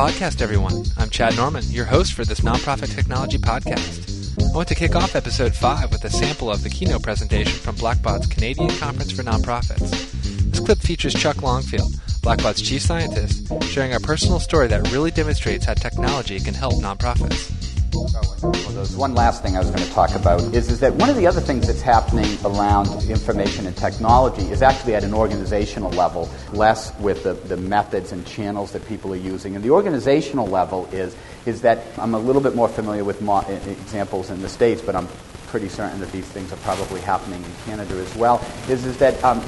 podcast, everyone. I'm Chad Norman, your host for this nonprofit technology podcast. I want to kick off episode 5 with a sample of the keynote presentation from Blackbaud's Canadian Conference for Nonprofits. This clip features Chuck Longfield, Blackbaud's chief scientist, sharing a personal story that really demonstrates how technology can help nonprofits. One last thing I was going to talk about is, is that one of the other things that's happening around information and technology is actually at an organizational level, less with the, the methods and channels that people are using. And the organizational level is, is that I'm a little bit more familiar with mo- examples in the States, but I'm pretty certain that these things are probably happening in Canada as well, is, is that um,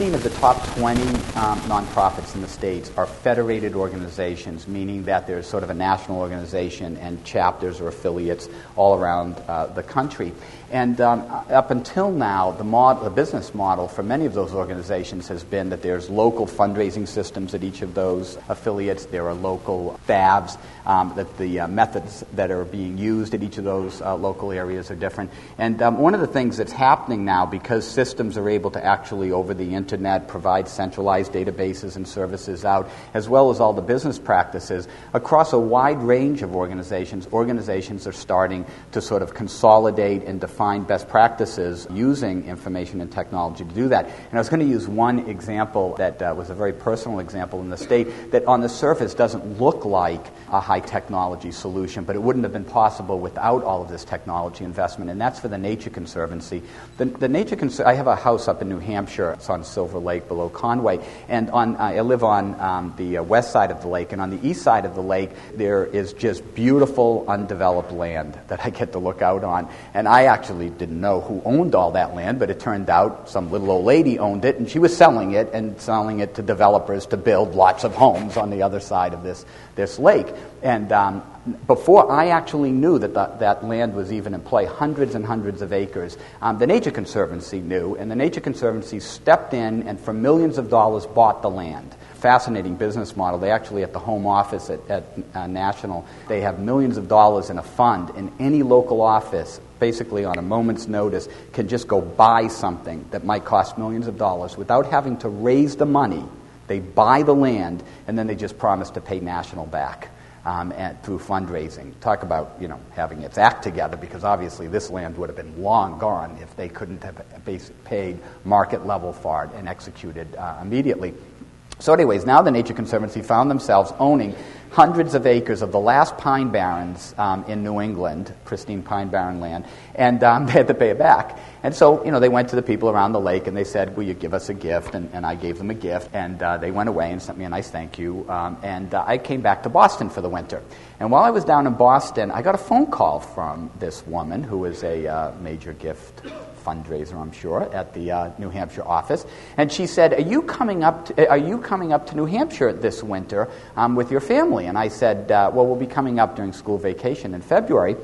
16 of the top 20 um, nonprofits in the States are federated organizations, meaning that there's sort of a national organization and chapters or affiliates all around uh, the country. And um, up until now, the, mod- the business model for many of those organizations has been that there's local fundraising systems at each of those affiliates. There are local FAVs, um, that the uh, methods that are being used at each of those uh, local areas are different. And um, one of the things that's happening now, because systems are able to actually, over the internet, provide centralized databases and services out, as well as all the business practices, across a wide range of organizations, organizations are starting to sort of consolidate and define find best practices using information and technology to do that. And I was going to use one example that uh, was a very personal example in the state that on the surface doesn't look like a high technology solution, but it wouldn't have been possible without all of this technology investment, and that's for the Nature Conservancy. The, the Nature Conser- I have a house up in New Hampshire. It's on Silver Lake below Conway, and on, uh, I live on um, the uh, west side of the lake, and on the east side of the lake, there is just beautiful undeveloped land that I get to look out on. And I actually actually didn't know who owned all that land, but it turned out some little old lady owned it, and she was selling it and selling it to developers to build lots of homes on the other side of this, this lake. And um, before I actually knew that the, that land was even in play, hundreds and hundreds of acres, um, the Nature Conservancy knew, and the Nature Conservancy stepped in and for millions of dollars bought the land fascinating business model. They actually, at the home office at, at uh, National, they have millions of dollars in a fund, and any local office basically on a moment's notice can just go buy something that might cost millions of dollars without having to raise the money. They buy the land and then they just promise to pay national back. Um, and through fundraising. Talk about you know having its act together because obviously this land would have been long gone if they couldn't have paid market level for it and executed uh, immediately. So, anyways, now the Nature Conservancy found themselves owning hundreds of acres of the last pine barrens um, in New England, pristine pine barren land, and um, they had to pay it back. And so, you know, they went to the people around the lake and they said, Will you give us a gift? And, and I gave them a gift, and uh, they went away and sent me a nice thank you. Um, and uh, I came back to Boston for the winter. And while I was down in Boston, I got a phone call from this woman who was a uh, major gift fundraiser, I'm sure, at the uh, New Hampshire office. And she said, "Are you coming up? To, are you coming up to New Hampshire this winter um, with your family?" And I said, uh, "Well, we'll be coming up during school vacation in February."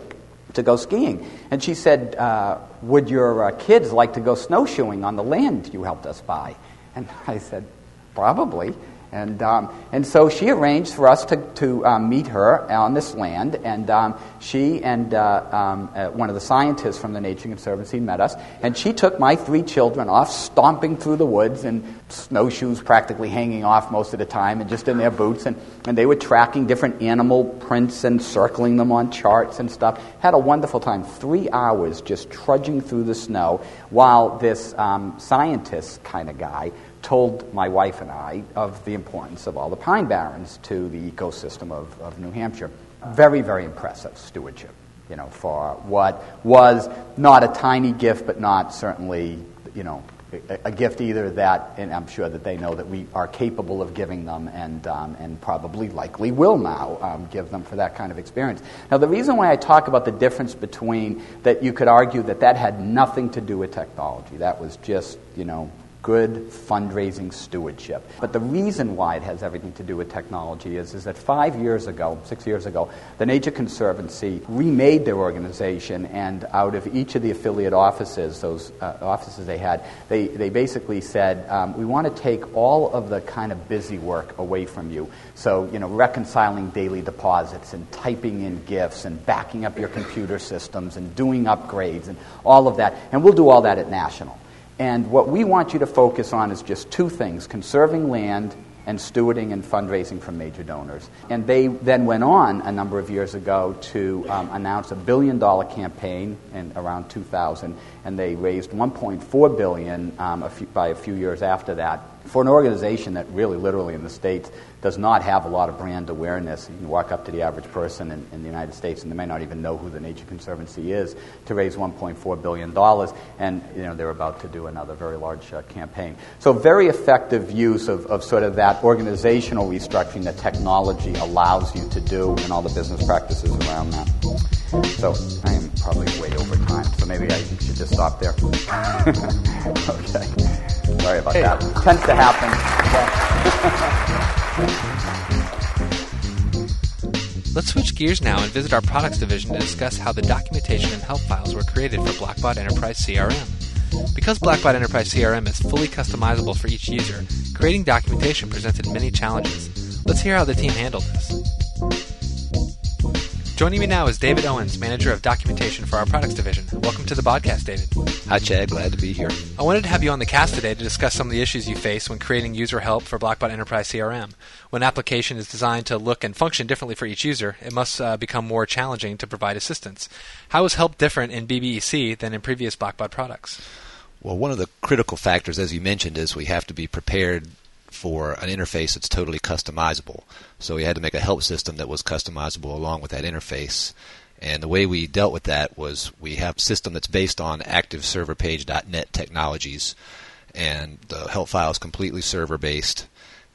To go skiing. And she said, uh, Would your uh, kids like to go snowshoeing on the land you helped us buy? And I said, Probably. And, um, and so she arranged for us to, to um, meet her on this land, and um, she and uh, um, uh, one of the scientists from the Nature Conservancy met us, and she took my three children off, stomping through the woods, and snowshoes practically hanging off most of the time, and just in their boots, and, and they were tracking different animal prints and circling them on charts and stuff. Had a wonderful time, three hours just trudging through the snow, while this um, scientist kind of guy told my wife and I of the importance of all the pine barrens to the ecosystem of, of New Hampshire. Very, very impressive stewardship, you know, for what was not a tiny gift, but not certainly, you know, a, a gift either that, and I'm sure that they know that we are capable of giving them and, um, and probably likely will now um, give them for that kind of experience. Now, the reason why I talk about the difference between that you could argue that that had nothing to do with technology, that was just, you know, good fundraising stewardship. But the reason why it has everything to do with technology is, is that five years ago, six years ago, the Nature Conservancy remade their organization, and out of each of the affiliate offices, those uh, offices they had, they, they basically said, um, we want to take all of the kind of busy work away from you. So, you know, reconciling daily deposits and typing in gifts and backing up your computer systems and doing upgrades and all of that. And we'll do all that at National. And what we want you to focus on is just two things conserving land and stewarding and fundraising from major donors. And they then went on a number of years ago to um, announce a billion dollar campaign in around 2000, and they raised 1.4 billion um, a few, by a few years after that for an organization that really, literally in the States, does not have a lot of brand awareness. You can walk up to the average person in, in the United States and they may not even know who the Nature Conservancy is to raise $1.4 billion, and you know, they're about to do another very large uh, campaign. So, very effective use of, of sort of that organizational restructuring that technology allows you to do and all the business practices around that. So, I am probably way over time, so maybe I should just stop there. okay. Sorry about hey. that. Tends to happen. Let's switch gears now and visit our products division to discuss how the documentation and help files were created for Blackbaud Enterprise CRM. Because Blackbaud Enterprise CRM is fully customizable for each user, creating documentation presented many challenges. Let's hear how the team handled this. Joining me now is David Owens, Manager of Documentation for our Products Division. Welcome to the podcast, David. Hi, Chad. Glad to be here. I wanted to have you on the cast today to discuss some of the issues you face when creating user help for Blackbaud Enterprise CRM. When an application is designed to look and function differently for each user, it must uh, become more challenging to provide assistance. How is help different in BBEC than in previous Blackbaud products? Well, one of the critical factors, as you mentioned, is we have to be prepared for an interface that's totally customizable. So we had to make a help system that was customizable along with that interface. And the way we dealt with that was we have a system that's based on ActiveServerPage.net technologies, and the help file is completely server based.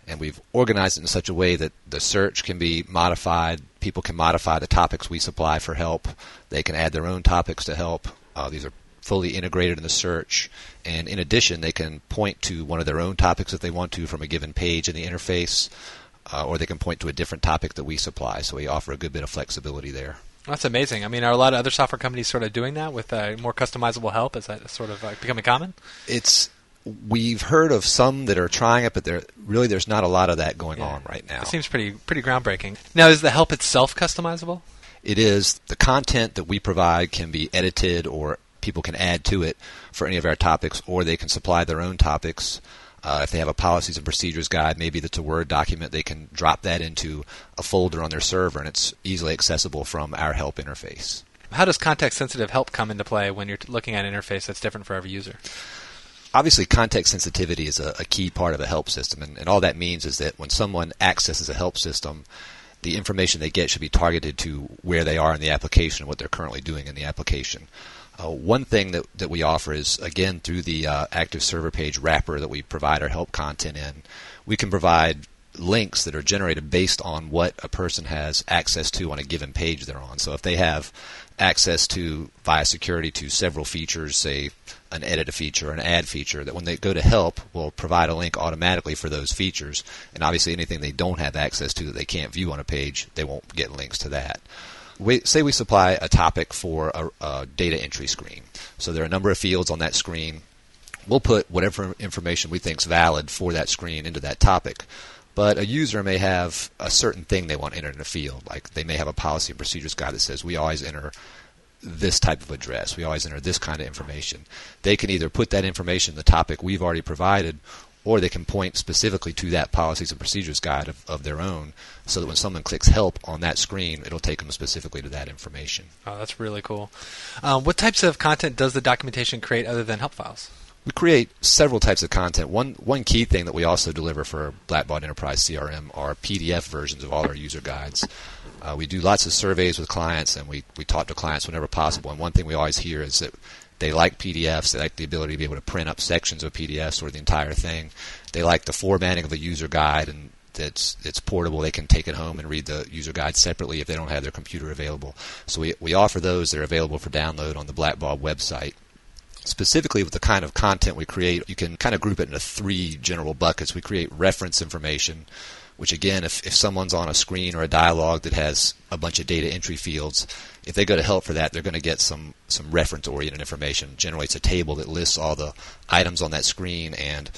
And we've organized it in such a way that the search can be modified. People can modify the topics we supply for help. They can add their own topics to help. Uh, these are fully integrated in the search. And in addition, they can point to one of their own topics if they want to from a given page in the interface, uh, or they can point to a different topic that we supply. So we offer a good bit of flexibility there. That's amazing. I mean, are a lot of other software companies sort of doing that with uh, more customizable help? Is that sort of uh, becoming common? It's we've heard of some that are trying it, but there really there's not a lot of that going yeah. on right now. It seems pretty pretty groundbreaking. Now, is the help itself customizable? It is. The content that we provide can be edited or people can add to it for any of our topics, or they can supply their own topics. Uh, if they have a policies and procedures guide, maybe that's a Word document, they can drop that into a folder on their server, and it's easily accessible from our help interface. How does context sensitive help come into play when you're looking at an interface that's different for every user? Obviously, context sensitivity is a, a key part of a help system, and, and all that means is that when someone accesses a help system, the information they get should be targeted to where they are in the application and what they're currently doing in the application. Uh, one thing that, that we offer is, again, through the uh, active server page wrapper that we provide our help content in, we can provide links that are generated based on what a person has access to on a given page they're on. So if they have access to via security to several features, say an edit a feature, an add feature, that when they go to help, will provide a link automatically for those features. And obviously, anything they don't have access to that they can't view on a page, they won't get links to that we, say we supply a topic for a, a data entry screen. So there are a number of fields on that screen. We'll put whatever information we think is valid for that screen into that topic. But a user may have a certain thing they want entered in a field. Like they may have a policy and procedures guide that says we always enter this type of address. We always enter this kind of information. They can either put that information in the topic we've already provided, or they can point specifically to that policies and procedures guide of, of their own so that when someone clicks help on that screen, it'll take them specifically to that information. Oh, that's really cool. Um, what types of content does the documentation create other than help files? We create several types of content. One one key thing that we also deliver for Blackbaud Enterprise CRM are PDF versions of all our user guides. Uh, we do lots of surveys with clients, and we, we talk to clients whenever possible. And one thing we always hear is that they like PDFs. They like the ability to be able to print up sections of PDFs or the entire thing. They like the formatting of a user guide and it's it's portable. They can take it home and read the user guide separately if they don't have their computer available. So we we offer those. They're available for download on the Blackbaud website. Specifically, with the kind of content we create, you can kind of group it into three general buckets. We create reference information, which again, if, if someone's on a screen or a dialogue that has a bunch of data entry fields, if they go to help for that, they're going to get some, some reference oriented information. Generally, it's a table that lists all the items on that screen and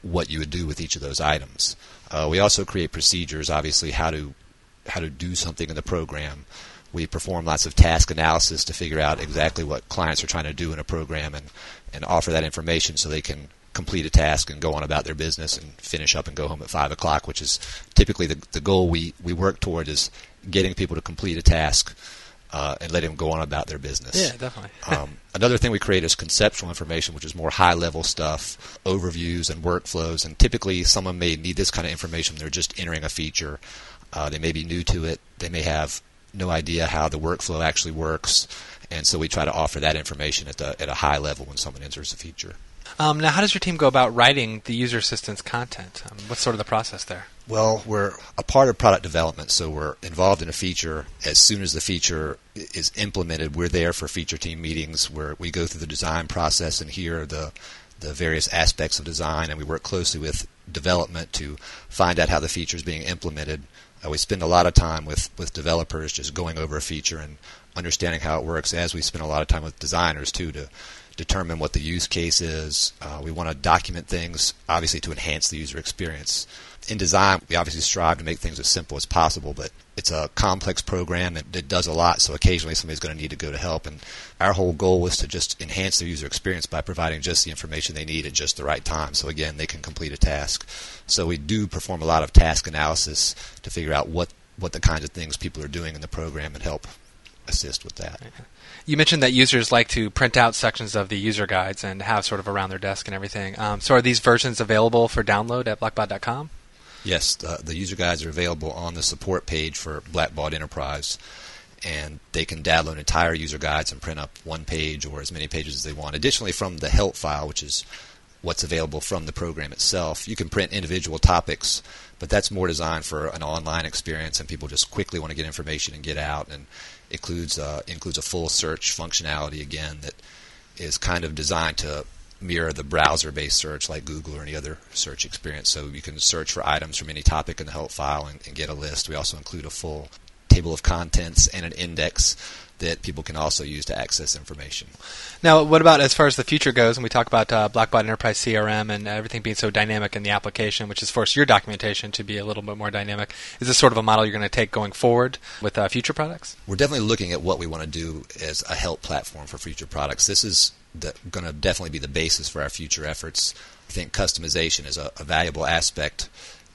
what you would do with each of those items. Uh, we also create procedures, obviously, how to how to do something in the program. We perform lots of task analysis to figure out exactly what clients are trying to do in a program and, and offer that information so they can complete a task and go on about their business and finish up and go home at five o'clock, which is typically the, the goal we, we work toward is getting people to complete a task uh, and let them go on about their business. Yeah, definitely. um, another thing we create is conceptual information, which is more high level stuff, overviews and workflows. And typically, someone may need this kind of information. They're just entering a feature. Uh, they may be new to it. They may have no idea how the workflow actually works. And so we try to offer that information at, the, at a high level when someone enters a feature. Um, now, how does your team go about writing the user assistance content? Um, what's sort of the process there? Well, we're a part of product development, so we're involved in a feature. As soon as the feature is implemented, we're there for feature team meetings where we go through the design process and hear the the various aspects of design, and we work closely with development to find out how the feature is being implemented. Uh, we spend a lot of time with, with developers just going over a feature and understanding how it works, as we spend a lot of time with designers too to determine what the use case is. Uh, we want to document things, obviously, to enhance the user experience. In design, we obviously strive to make things as simple as possible, but it's a complex program that, that does a lot, so occasionally somebody's going to need to go to help. And our whole goal was to just enhance the user experience by providing just the information they need at just the right time. So again, they can complete a task. So we do perform a lot of task analysis to figure out what, what the kinds of things people are doing in the program and help assist with that. You mentioned that users like to print out sections of the user guides and have sort of around their desk and everything. Um, so are these versions available for download at blackbaud.com? Yes, the, the, user guides are available on the support page for Blackbaud Enterprise, and they can download entire user guides and print up one page or as many pages as they want. Additionally, from the help file, which is what's available from the program itself, you can print individual topics, but that's more designed for an online experience, and people just quickly want to get information and get out. And includes uh, includes a full search functionality again that is kind of designed to mirror the browser-based search like Google or any other search experience. So you can search for items from any topic in the help file and, and get a list. We also include a full table of contents and an index that people can also use to access information. Now, what about as far as the future goes? And we talk about uh, Blackbaud Enterprise CRM and everything being so dynamic in the application, which has forced your documentation to be a little bit more dynamic. Is this sort of a model you're going to take going forward with uh, future products? We're definitely looking at what we want to do as a help platform for future products. This is going to definitely be the basis for our future efforts. I think customization is a, a valuable aspect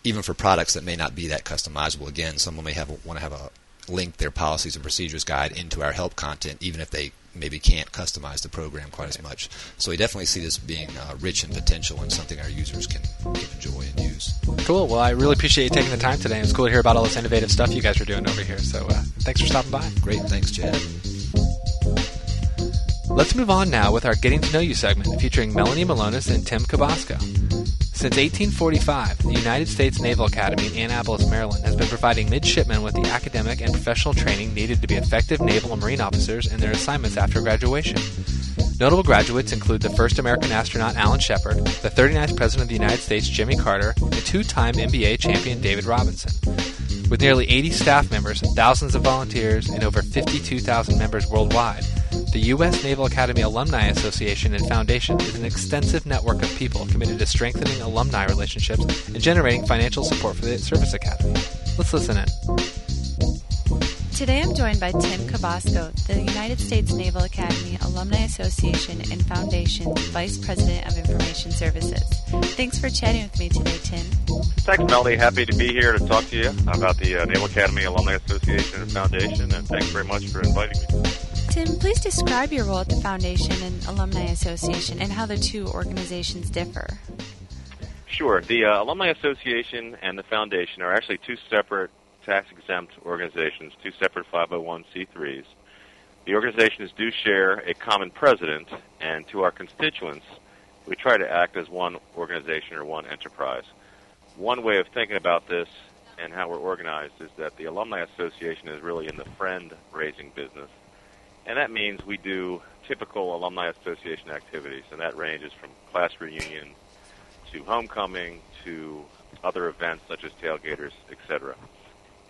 even for products that may not be that customizable. Again, someone may have want to have a link their policies and procedures guide into our help content, even if they maybe can't customize the program quite as much. So we definitely see this being uh, rich in potential and something our users can, can enjoy and use. Cool. Well, I really appreciate you taking the time today. It's cool to hear about all this innovative stuff you guys are doing over here. So uh, thanks for stopping by. Great. Thanks, Chad. Let's move on now with our Getting to Know You segment featuring Melanie Milonas and Tim Kobosko. Since 1845, the United States Naval Academy in Annapolis, Maryland has been providing midshipmen with the academic and professional training needed to be effective naval and marine officers in their assignments after graduation. Notable graduates include the first American astronaut Alan Shepard, the 39th President of the United States Jimmy Carter, and two time NBA champion David Robinson. With nearly 80 staff members, thousands of volunteers, and over 52,000 members worldwide, the U.S. Naval Academy Alumni Association and Foundation is an extensive network of people committed to strengthening alumni relationships and generating financial support for the Service Academy. Let's listen in. Today I'm joined by Tim Kobosko, the United States Naval Academy Alumni Association and Foundation Vice President of Information Services. Thanks for chatting with me today, Tim. Thanks, Melody. Happy to be here to talk to you about the uh, Naval Academy Alumni Association and Foundation, and thanks very much for inviting me. Tim, please describe your role at the Foundation and Alumni Association and how the two organizations differ. Sure. The uh, Alumni Association and the Foundation are actually two separate tax exempt organizations, two separate 501c3s. The organizations do share a common president, and to our constituents, we try to act as one organization or one enterprise. One way of thinking about this and how we're organized is that the Alumni Association is really in the friend raising business and that means we do typical alumni association activities, and that ranges from class reunion to homecoming to other events such as tailgaters, etc.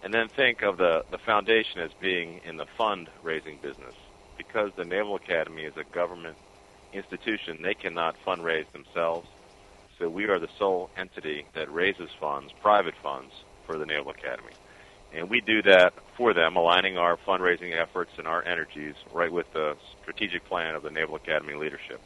And then think of the, the foundation as being in the fundraising business. Because the Naval Academy is a government institution, they cannot fundraise themselves. So we are the sole entity that raises funds, private funds, for the Naval Academy. And we do that for them, aligning our fundraising efforts and our energies right with the strategic plan of the Naval Academy leadership.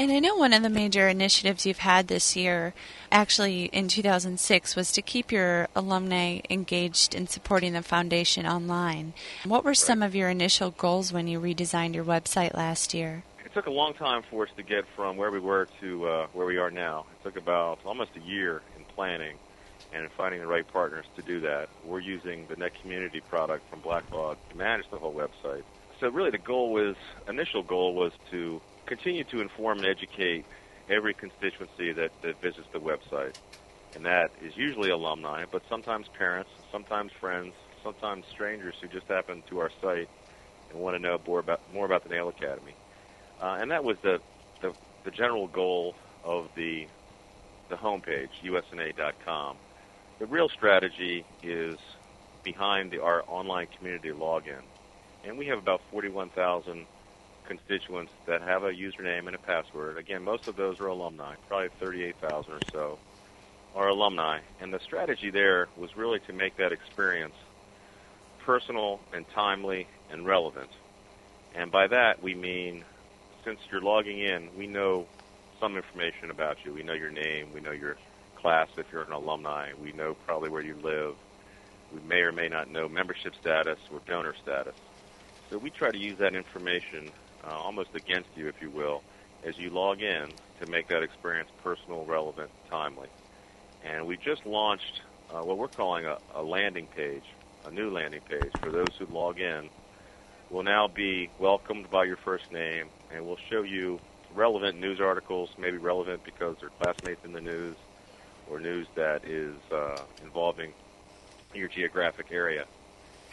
And I know one of the major initiatives you've had this year, actually in 2006, was to keep your alumni engaged in supporting the foundation online. What were some of your initial goals when you redesigned your website last year? It took a long time for us to get from where we were to uh, where we are now. It took about almost a year in planning and in finding the right partners to do that. We're using the Net Community product from Blackbaud to manage the whole website. So really the goal was, initial goal was to continue to inform and educate every constituency that, that visits the website. And that is usually alumni, but sometimes parents, sometimes friends, sometimes strangers who just happen to our site and want to know more about, more about the Naval Academy. Uh, and that was the, the, the general goal of the, the homepage, usna.com. The real strategy is behind the, our online community login. And we have about 41,000 constituents that have a username and a password. Again, most of those are alumni, probably 38,000 or so are alumni. And the strategy there was really to make that experience personal and timely and relevant. And by that, we mean since you're logging in, we know some information about you. We know your name, we know your class if you're an alumni, we know probably where you live. We may or may not know membership status or donor status. So we try to use that information uh, almost against you, if you will, as you log in to make that experience personal, relevant, timely. And we just launched uh, what we're calling a, a landing page, a new landing page for those who log in. Will now be welcomed by your first name, and we'll show you relevant news articles, maybe relevant because they're classmates in the news, or news that is uh, involving your geographic area,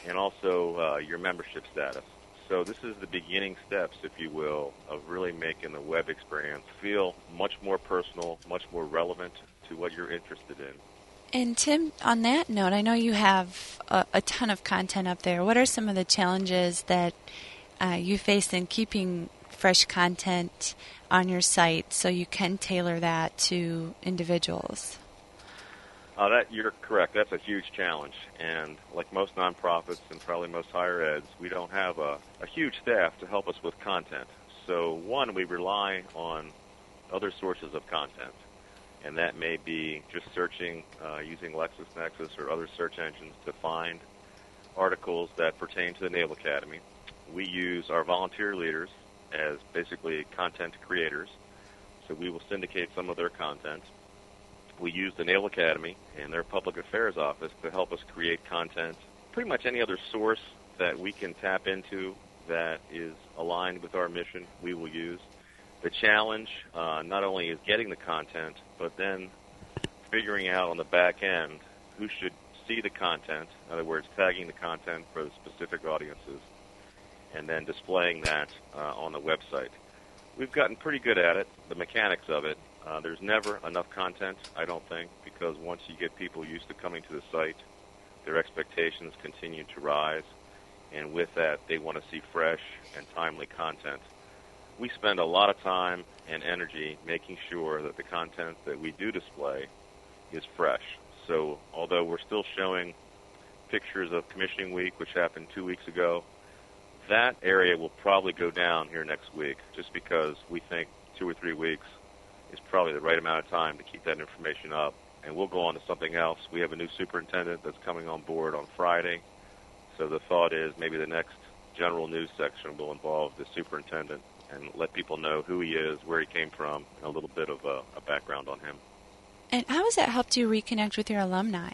and also uh, your membership status. So this is the beginning steps, if you will, of really making the web experience feel much more personal, much more relevant to what you're interested in. And Tim, on that note, I know you have a, a ton of content up there. What are some of the challenges that uh, you face in keeping fresh content on your site so you can tailor that to individuals? Uh, that you're correct. That's a huge challenge, and like most nonprofits and probably most higher eds, we don't have a, a huge staff to help us with content. So one, we rely on other sources of content, and that may be just searching uh, using LexisNexis or other search engines to find articles that pertain to the Naval Academy. We use our volunteer leaders as basically content creators, so we will syndicate some of their content we use the Naval Academy and their public affairs office to help us create content. Pretty much any other source that we can tap into that is aligned with our mission, we will use. The challenge uh, not only is getting the content, but then figuring out on the back end who should see the content, in other words, tagging the content for the specific audiences, and then displaying that uh, on the website. We've gotten pretty good at it, the mechanics of it, uh, there's never enough content, I don't think, because once you get people used to coming to the site, their expectations continue to rise, and with that, they want to see fresh and timely content. We spend a lot of time and energy making sure that the content that we do display is fresh. So, although we're still showing pictures of commissioning week, which happened two weeks ago, that area will probably go down here next week just because we think two or three weeks is probably the right amount of time to keep that information up. And we'll go on to something else. We have a new superintendent that's coming on board on Friday. So the thought is maybe the next general news section will involve the superintendent and let people know who he is, where he came from, and a little bit of a, a background on him. And how has that helped you reconnect with your alumni?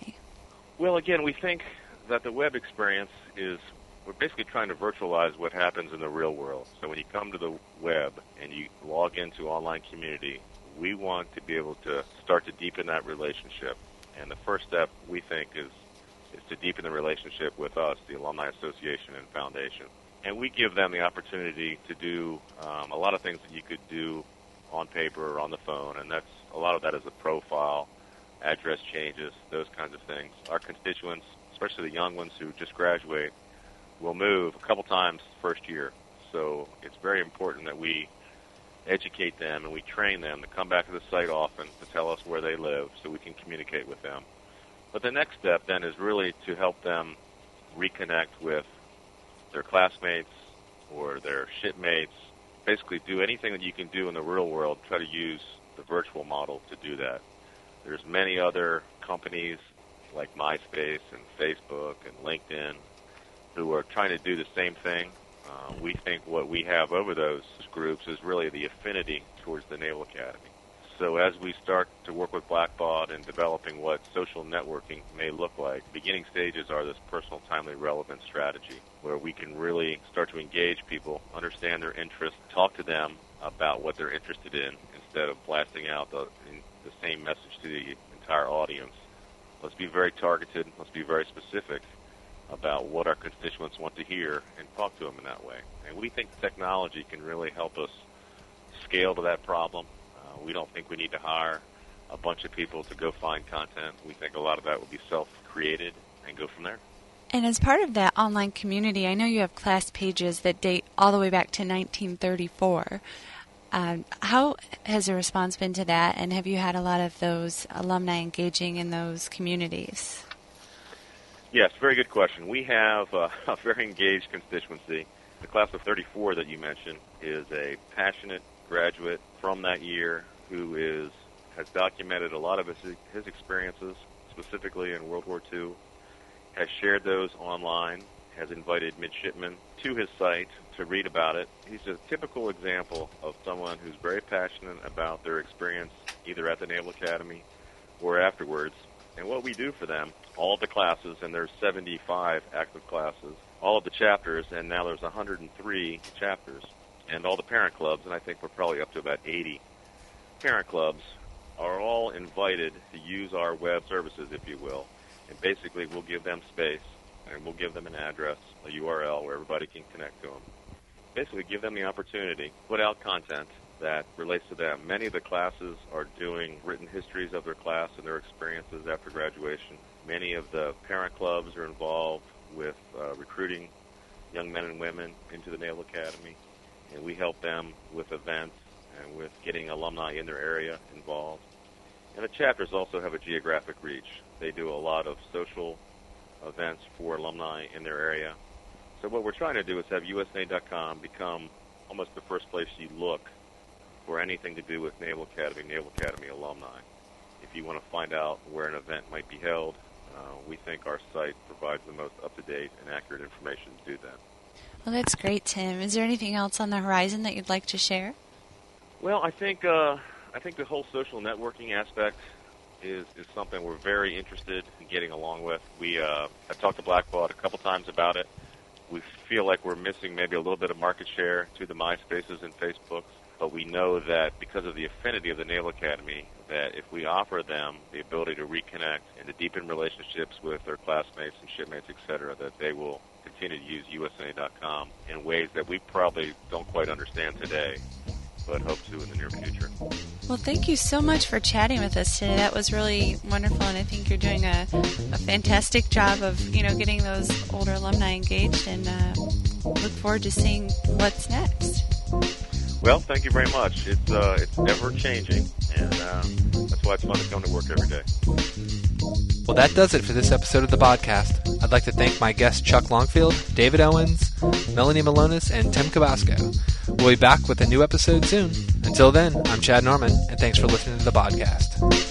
Well, again, we think that the web experience is we're basically trying to virtualize what happens in the real world. So when you come to the web and you log into online community, we want to be able to start to deepen that relationship. And the first step we think is is to deepen the relationship with us, the Alumni Association and Foundation. And we give them the opportunity to do um, a lot of things that you could do on paper or on the phone, and that's a lot of that is a profile, address changes, those kinds of things. Our constituents, especially the young ones who just graduate, will move a couple times first year. So it's very important that we educate them and we train them to come back to the site often to tell us where they live so we can communicate with them. But the next step then is really to help them reconnect with their classmates or their shipmates basically do anything that you can do in the real world, try to use the virtual model to do that. There's many other companies like MySpace and Facebook and LinkedIn who are trying to do the same thing. Uh, we think what we have over those groups is really the affinity towards the Naval Academy. So as we start to work with Blackbaud and developing what social networking may look like, beginning stages are this personal, timely, relevant strategy where we can really start to engage people, understand their interests, talk to them about what they're interested in instead of blasting out the, the same message to the entire audience. Let's be very targeted. Let's be very specific about what our constituents want to hear and talk to them in that way. And we think technology can really help us scale to that problem uh, we don't think we need to hire a bunch of people to go find content. We think a lot of that will be self-created and go from there. And as part of that online community, I know you have class pages that date all the way back to 1934. Um, how has the response been to that, and have you had a lot of those alumni engaging in those communities? Yes, very good question. We have uh, a very engaged constituency. The class of 34 that you mentioned is a passionate graduate from that year who is has documented a lot of his, his experiences, specifically in World War II, has shared those online, has invited midshipmen to his site to read about it. He's a typical example of someone who's very passionate about their experience either at the Naval Academy or afterwards. And what we do for them, all of the classes, and there's 75 active classes, all of the chapters, and now there's 103 chapters, and all the parent clubs, and I think we're probably up to about 80 parent clubs, are all invited to use our web services, if you will. And basically, we'll give them space, and we'll give them an address, a URL where everybody can connect to them. Basically, give them the opportunity put out content that relates to them. Many of the classes are doing written histories of their class and their experiences after graduation. Many of the parent clubs are involved with uh, recruiting young men and women into the Naval Academy and we help them with events and with getting alumni in their area involved. And the chapters also have a geographic reach. They do a lot of social events for alumni in their area. So what we're trying to do is have USNA.com become almost the first place you look for anything to do with Naval Academy, Naval Academy alumni. If you want to find out where an event might be held, uh, we think our site provides the most up-to-date and accurate information to do that. Well, that's great, Tim. Is there anything else on the horizon that you'd like to share? Well, I think uh, I think the whole social networking aspect is is something we're very interested in getting along with. We uh, I've talked to Blackbaud a couple times about it. We feel like we're missing maybe a little bit of market share to the MySpaces and Facebooks, but we know that because of the affinity of the Naval Academy, that if we offer them the ability to reconnect and to deepen relationships with their classmates and shipmates, et cetera, that they will continue to use USNA.com in ways that we probably don't quite understand today, but hope to in the near future. Well, thank you so much for chatting with us today. That was really wonderful, and I think you're doing a, a fantastic job of you know getting those older alumni engaged, and uh, look forward to seeing what's next. Well, thank you very much. It's uh, it's ever changing, and uh, that's why it's fun to come to work every day. Well, that does it for this episode of the podcast. I'd like to thank my guests Chuck Longfield, David Owens, Melanie Milonas, and Tim Kobosko. We'll be back with a new episode soon. Until then, I'm Chad Norman, and thanks for listening to the podcast.